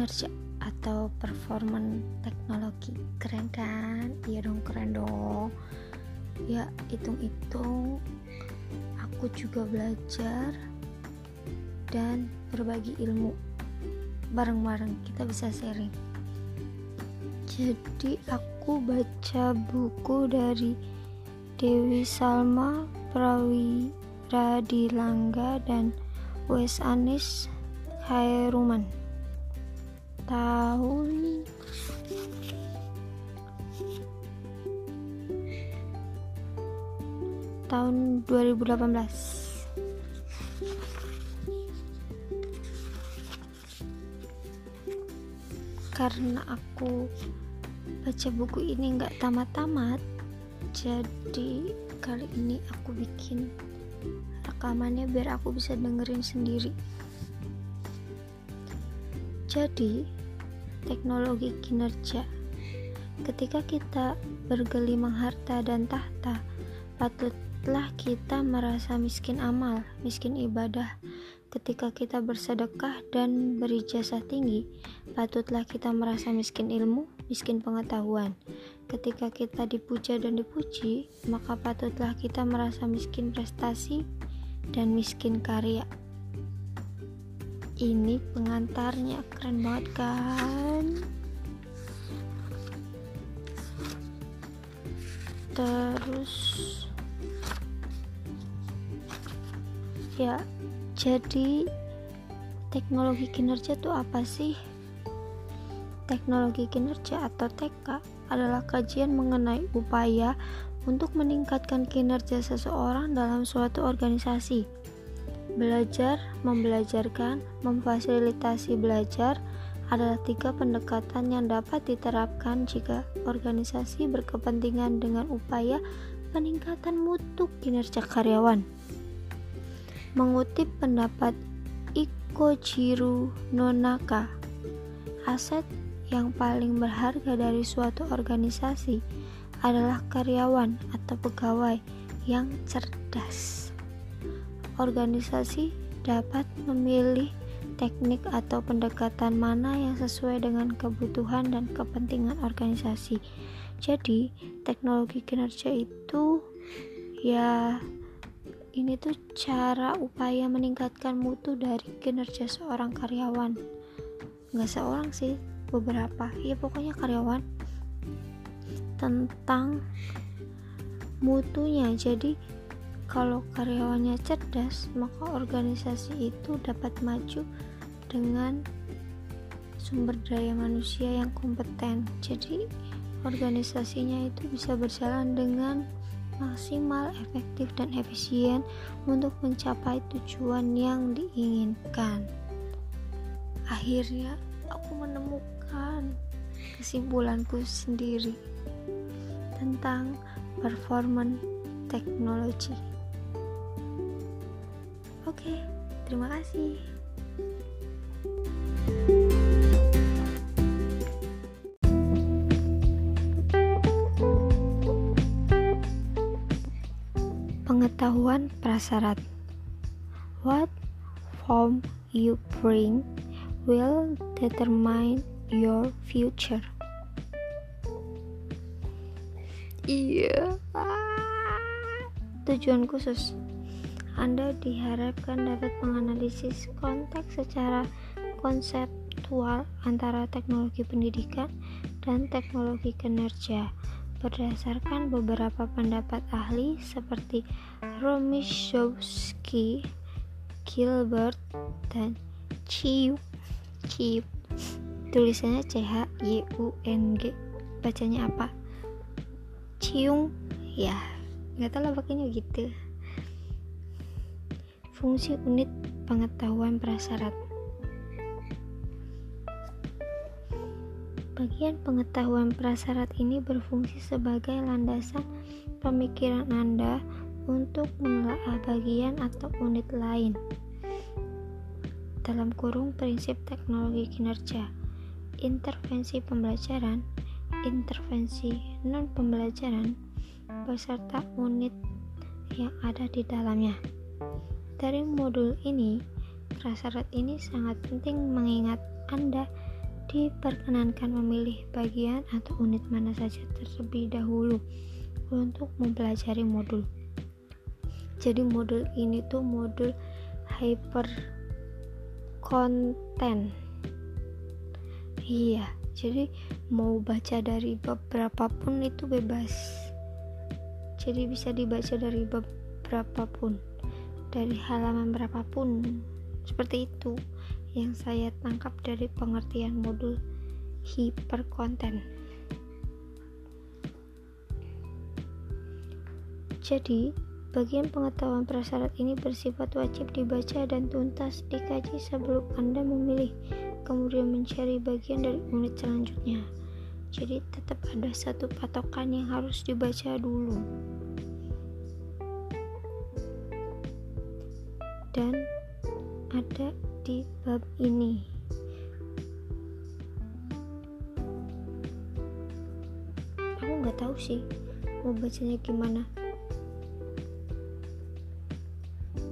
kinerja atau performance teknologi? Keren kan? Iya dong keren dong. Ya hitung-hitung aku juga belajar dan berbagi ilmu. Bareng-bareng kita bisa sharing. Jadi aku baca buku dari Dewi Salma Prawira Dilangga dan Wes Anis Khairuman tahun. Tahun 2018 karena aku baca buku ini nggak tamat-tamat jadi kali ini aku bikin rekamannya biar aku bisa dengerin sendiri. Jadi teknologi kinerja ketika kita bergelimang harta dan tahta patutlah kita merasa miskin amal miskin ibadah ketika kita bersedekah dan berijazah tinggi, patutlah kita merasa miskin ilmu, miskin pengetahuan. Ketika kita dipuja dan dipuji, maka patutlah kita merasa miskin prestasi dan miskin karya. Ini pengantarnya keren banget kan? Terus ya jadi teknologi kinerja itu apa sih? Teknologi kinerja atau TK adalah kajian mengenai upaya untuk meningkatkan kinerja seseorang dalam suatu organisasi. Belajar, membelajarkan, memfasilitasi belajar adalah tiga pendekatan yang dapat diterapkan jika organisasi berkepentingan dengan upaya peningkatan mutu kinerja karyawan. Mengutip pendapat Ikojiru Nonaka, aset yang paling berharga dari suatu organisasi adalah karyawan atau pegawai yang cerdas. Organisasi dapat memilih teknik atau pendekatan mana yang sesuai dengan kebutuhan dan kepentingan organisasi. Jadi, teknologi kinerja itu ya ini tuh cara upaya meningkatkan mutu dari kinerja seorang karyawan. Nggak seorang sih beberapa. Ya pokoknya karyawan. Tentang mutunya. Jadi kalau karyawannya cerdas maka organisasi itu dapat maju dengan sumber daya manusia yang kompeten jadi organisasinya itu bisa berjalan dengan maksimal, efektif, dan efisien untuk mencapai tujuan yang diinginkan. Akhirnya, aku menemukan kesimpulanku sendiri tentang performance teknologi. Oke, terima kasih. Pengetahuan prasyarat What form you bring will determine your future. Iya. Tujuan khusus. Anda diharapkan dapat menganalisis konteks secara konseptual antara teknologi pendidikan dan teknologi kinerja berdasarkan beberapa pendapat ahli seperti Romishowski, Gilbert, dan Chiu. Chiu. Tulisannya C H Y U N G. Bacanya apa? Ciung. Ya, nggak tahu lah pakainya gitu. Fungsi unit pengetahuan prasyarat. Bagian pengetahuan prasyarat ini berfungsi sebagai landasan pemikiran Anda untuk menelaah bagian atau unit lain. Dalam kurung prinsip teknologi kinerja, intervensi pembelajaran, intervensi non-pembelajaran, beserta unit yang ada di dalamnya. Dari modul ini, prasyarat ini sangat penting mengingat Anda diperkenankan memilih bagian atau unit mana saja terlebih dahulu untuk mempelajari modul. Jadi modul ini tuh modul hyper content. Iya, jadi mau baca dari bab berapapun itu bebas. Jadi bisa dibaca dari bab berapapun, dari halaman berapapun. Seperti itu yang saya tangkap dari pengertian modul hyper content. Jadi, bagian pengetahuan prasyarat ini bersifat wajib dibaca dan tuntas dikaji sebelum Anda memilih, kemudian mencari bagian dari unit selanjutnya. Jadi, tetap ada satu patokan yang harus dibaca dulu. Dan ada di bab ini. Aku nggak tahu sih mau bacanya gimana.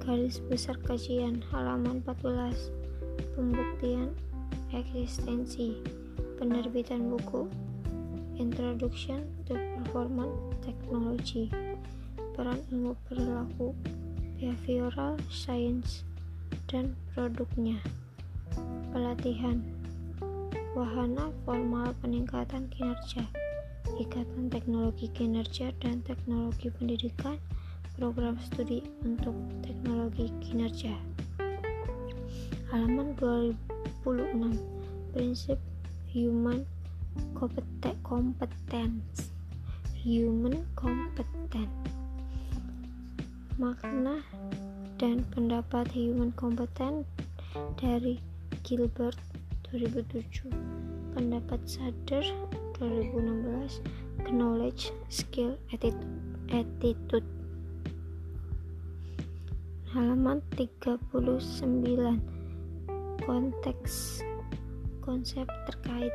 garis besar kajian halaman 14 pembuktian eksistensi penerbitan buku Introduction to Performance Technology peran ilmu perilaku behavioral science dan produknya. Pelatihan. Wahana formal peningkatan kinerja. Ikatan teknologi kinerja dan teknologi pendidikan. Program studi untuk teknologi kinerja. Halaman 26 Prinsip Human Competence. Human Competence Makna dan pendapat Human Competence dari Gilbert 2007 Pendapat Sadar 2016 Knowledge, Skill, attitude halaman 39 konteks konsep terkait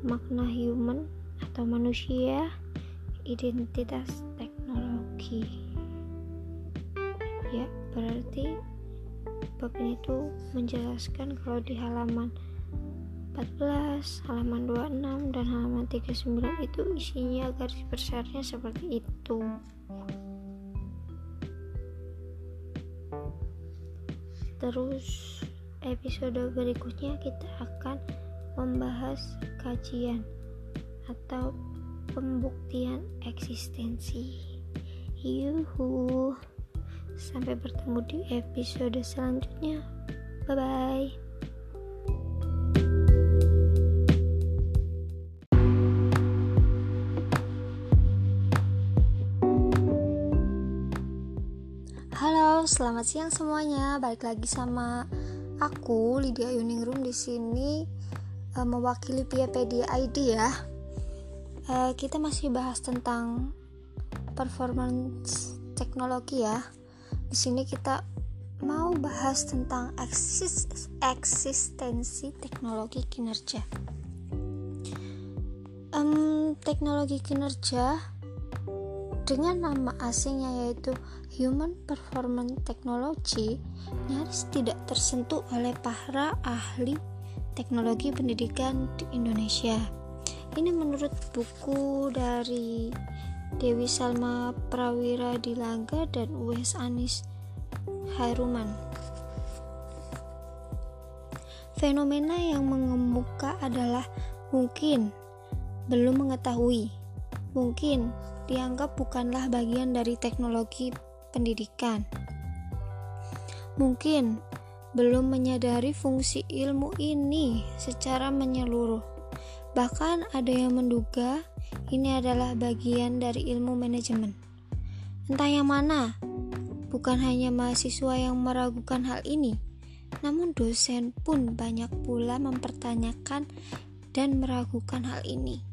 makna human atau manusia identitas teknologi ya berarti bab ini tuh menjelaskan kalau di halaman 14, halaman 26 dan halaman 39 itu isinya garis besarnya seperti itu. Terus episode berikutnya kita akan membahas kajian atau pembuktian eksistensi. Yuhu. Sampai bertemu di episode selanjutnya. Bye bye. selamat siang semuanya. Balik lagi sama aku Lydia Yuningrum di sini uh, mewakili Piapedia ID ya. Uh, kita masih bahas tentang performance teknologi ya. Di sini kita mau bahas tentang eksis eksistensi teknologi kinerja. Um, teknologi kinerja dengan nama asingnya yaitu Human Performance Technology nyaris tidak tersentuh oleh para ahli teknologi pendidikan di Indonesia. Ini menurut buku dari Dewi Salma Prawira Dilangga dan Wes Anis Hairuman. Fenomena yang mengemuka adalah mungkin belum mengetahui, mungkin dianggap bukanlah bagian dari teknologi pendidikan. Mungkin belum menyadari fungsi ilmu ini secara menyeluruh. Bahkan ada yang menduga ini adalah bagian dari ilmu manajemen. Entah yang mana, bukan hanya mahasiswa yang meragukan hal ini, namun dosen pun banyak pula mempertanyakan dan meragukan hal ini.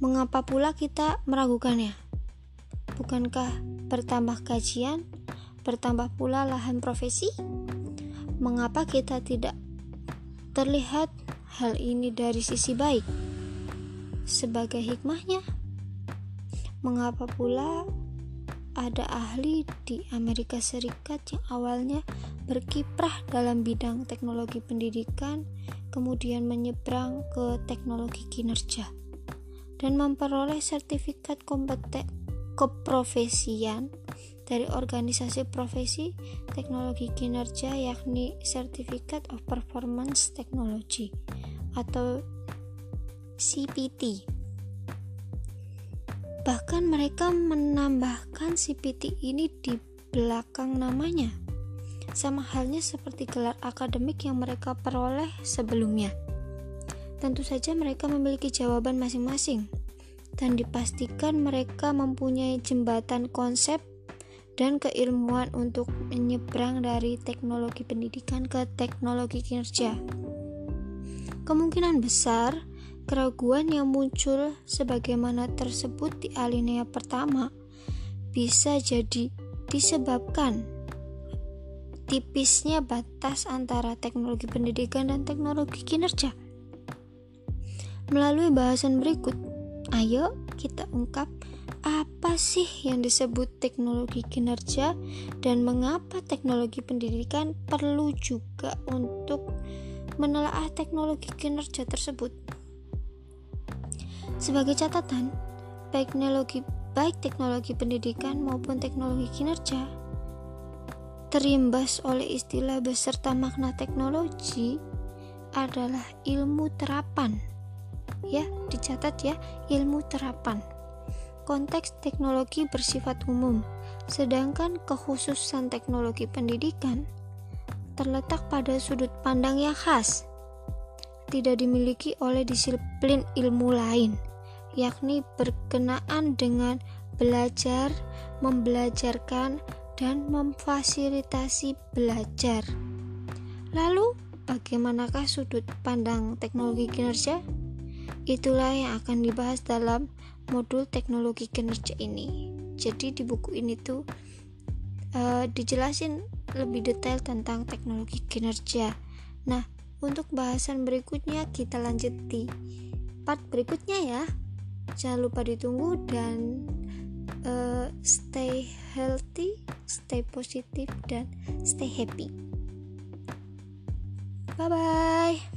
Mengapa pula kita meragukannya? Bukankah bertambah kajian, bertambah pula lahan profesi? Mengapa kita tidak terlihat hal ini dari sisi baik? Sebagai hikmahnya, mengapa pula ada ahli di Amerika Serikat yang awalnya berkiprah dalam bidang teknologi pendidikan, kemudian menyeberang ke teknologi kinerja dan memperoleh sertifikat kompeten keprofesian dari organisasi profesi teknologi kinerja yakni Certificate of Performance Technology atau CPT. Bahkan mereka menambahkan CPT ini di belakang namanya. Sama halnya seperti gelar akademik yang mereka peroleh sebelumnya. Tentu saja mereka memiliki jawaban masing-masing dan dipastikan mereka mempunyai jembatan konsep dan keilmuan untuk menyeberang dari teknologi pendidikan ke teknologi kinerja. Kemungkinan besar Keraguan yang muncul sebagaimana tersebut di alinea pertama bisa jadi disebabkan tipisnya batas antara teknologi pendidikan dan teknologi kinerja. Melalui bahasan berikut, ayo kita ungkap apa sih yang disebut teknologi kinerja dan mengapa teknologi pendidikan perlu juga untuk menelaah teknologi kinerja tersebut. Sebagai catatan, baik teknologi, baik teknologi pendidikan maupun teknologi kinerja terimbas oleh istilah beserta makna teknologi adalah ilmu terapan. Ya, dicatat ya, ilmu terapan. Konteks teknologi bersifat umum, sedangkan kekhususan teknologi pendidikan terletak pada sudut pandang yang khas tidak dimiliki oleh disiplin ilmu lain, yakni berkenaan dengan belajar, membelajarkan, dan memfasilitasi belajar. Lalu, bagaimanakah sudut pandang teknologi kinerja? Itulah yang akan dibahas dalam modul teknologi kinerja ini. Jadi di buku ini tuh uh, dijelasin lebih detail tentang teknologi kinerja. Nah, untuk bahasan berikutnya kita lanjut di part berikutnya ya. Jangan lupa ditunggu dan uh, stay healthy, stay positif dan stay happy. Bye bye.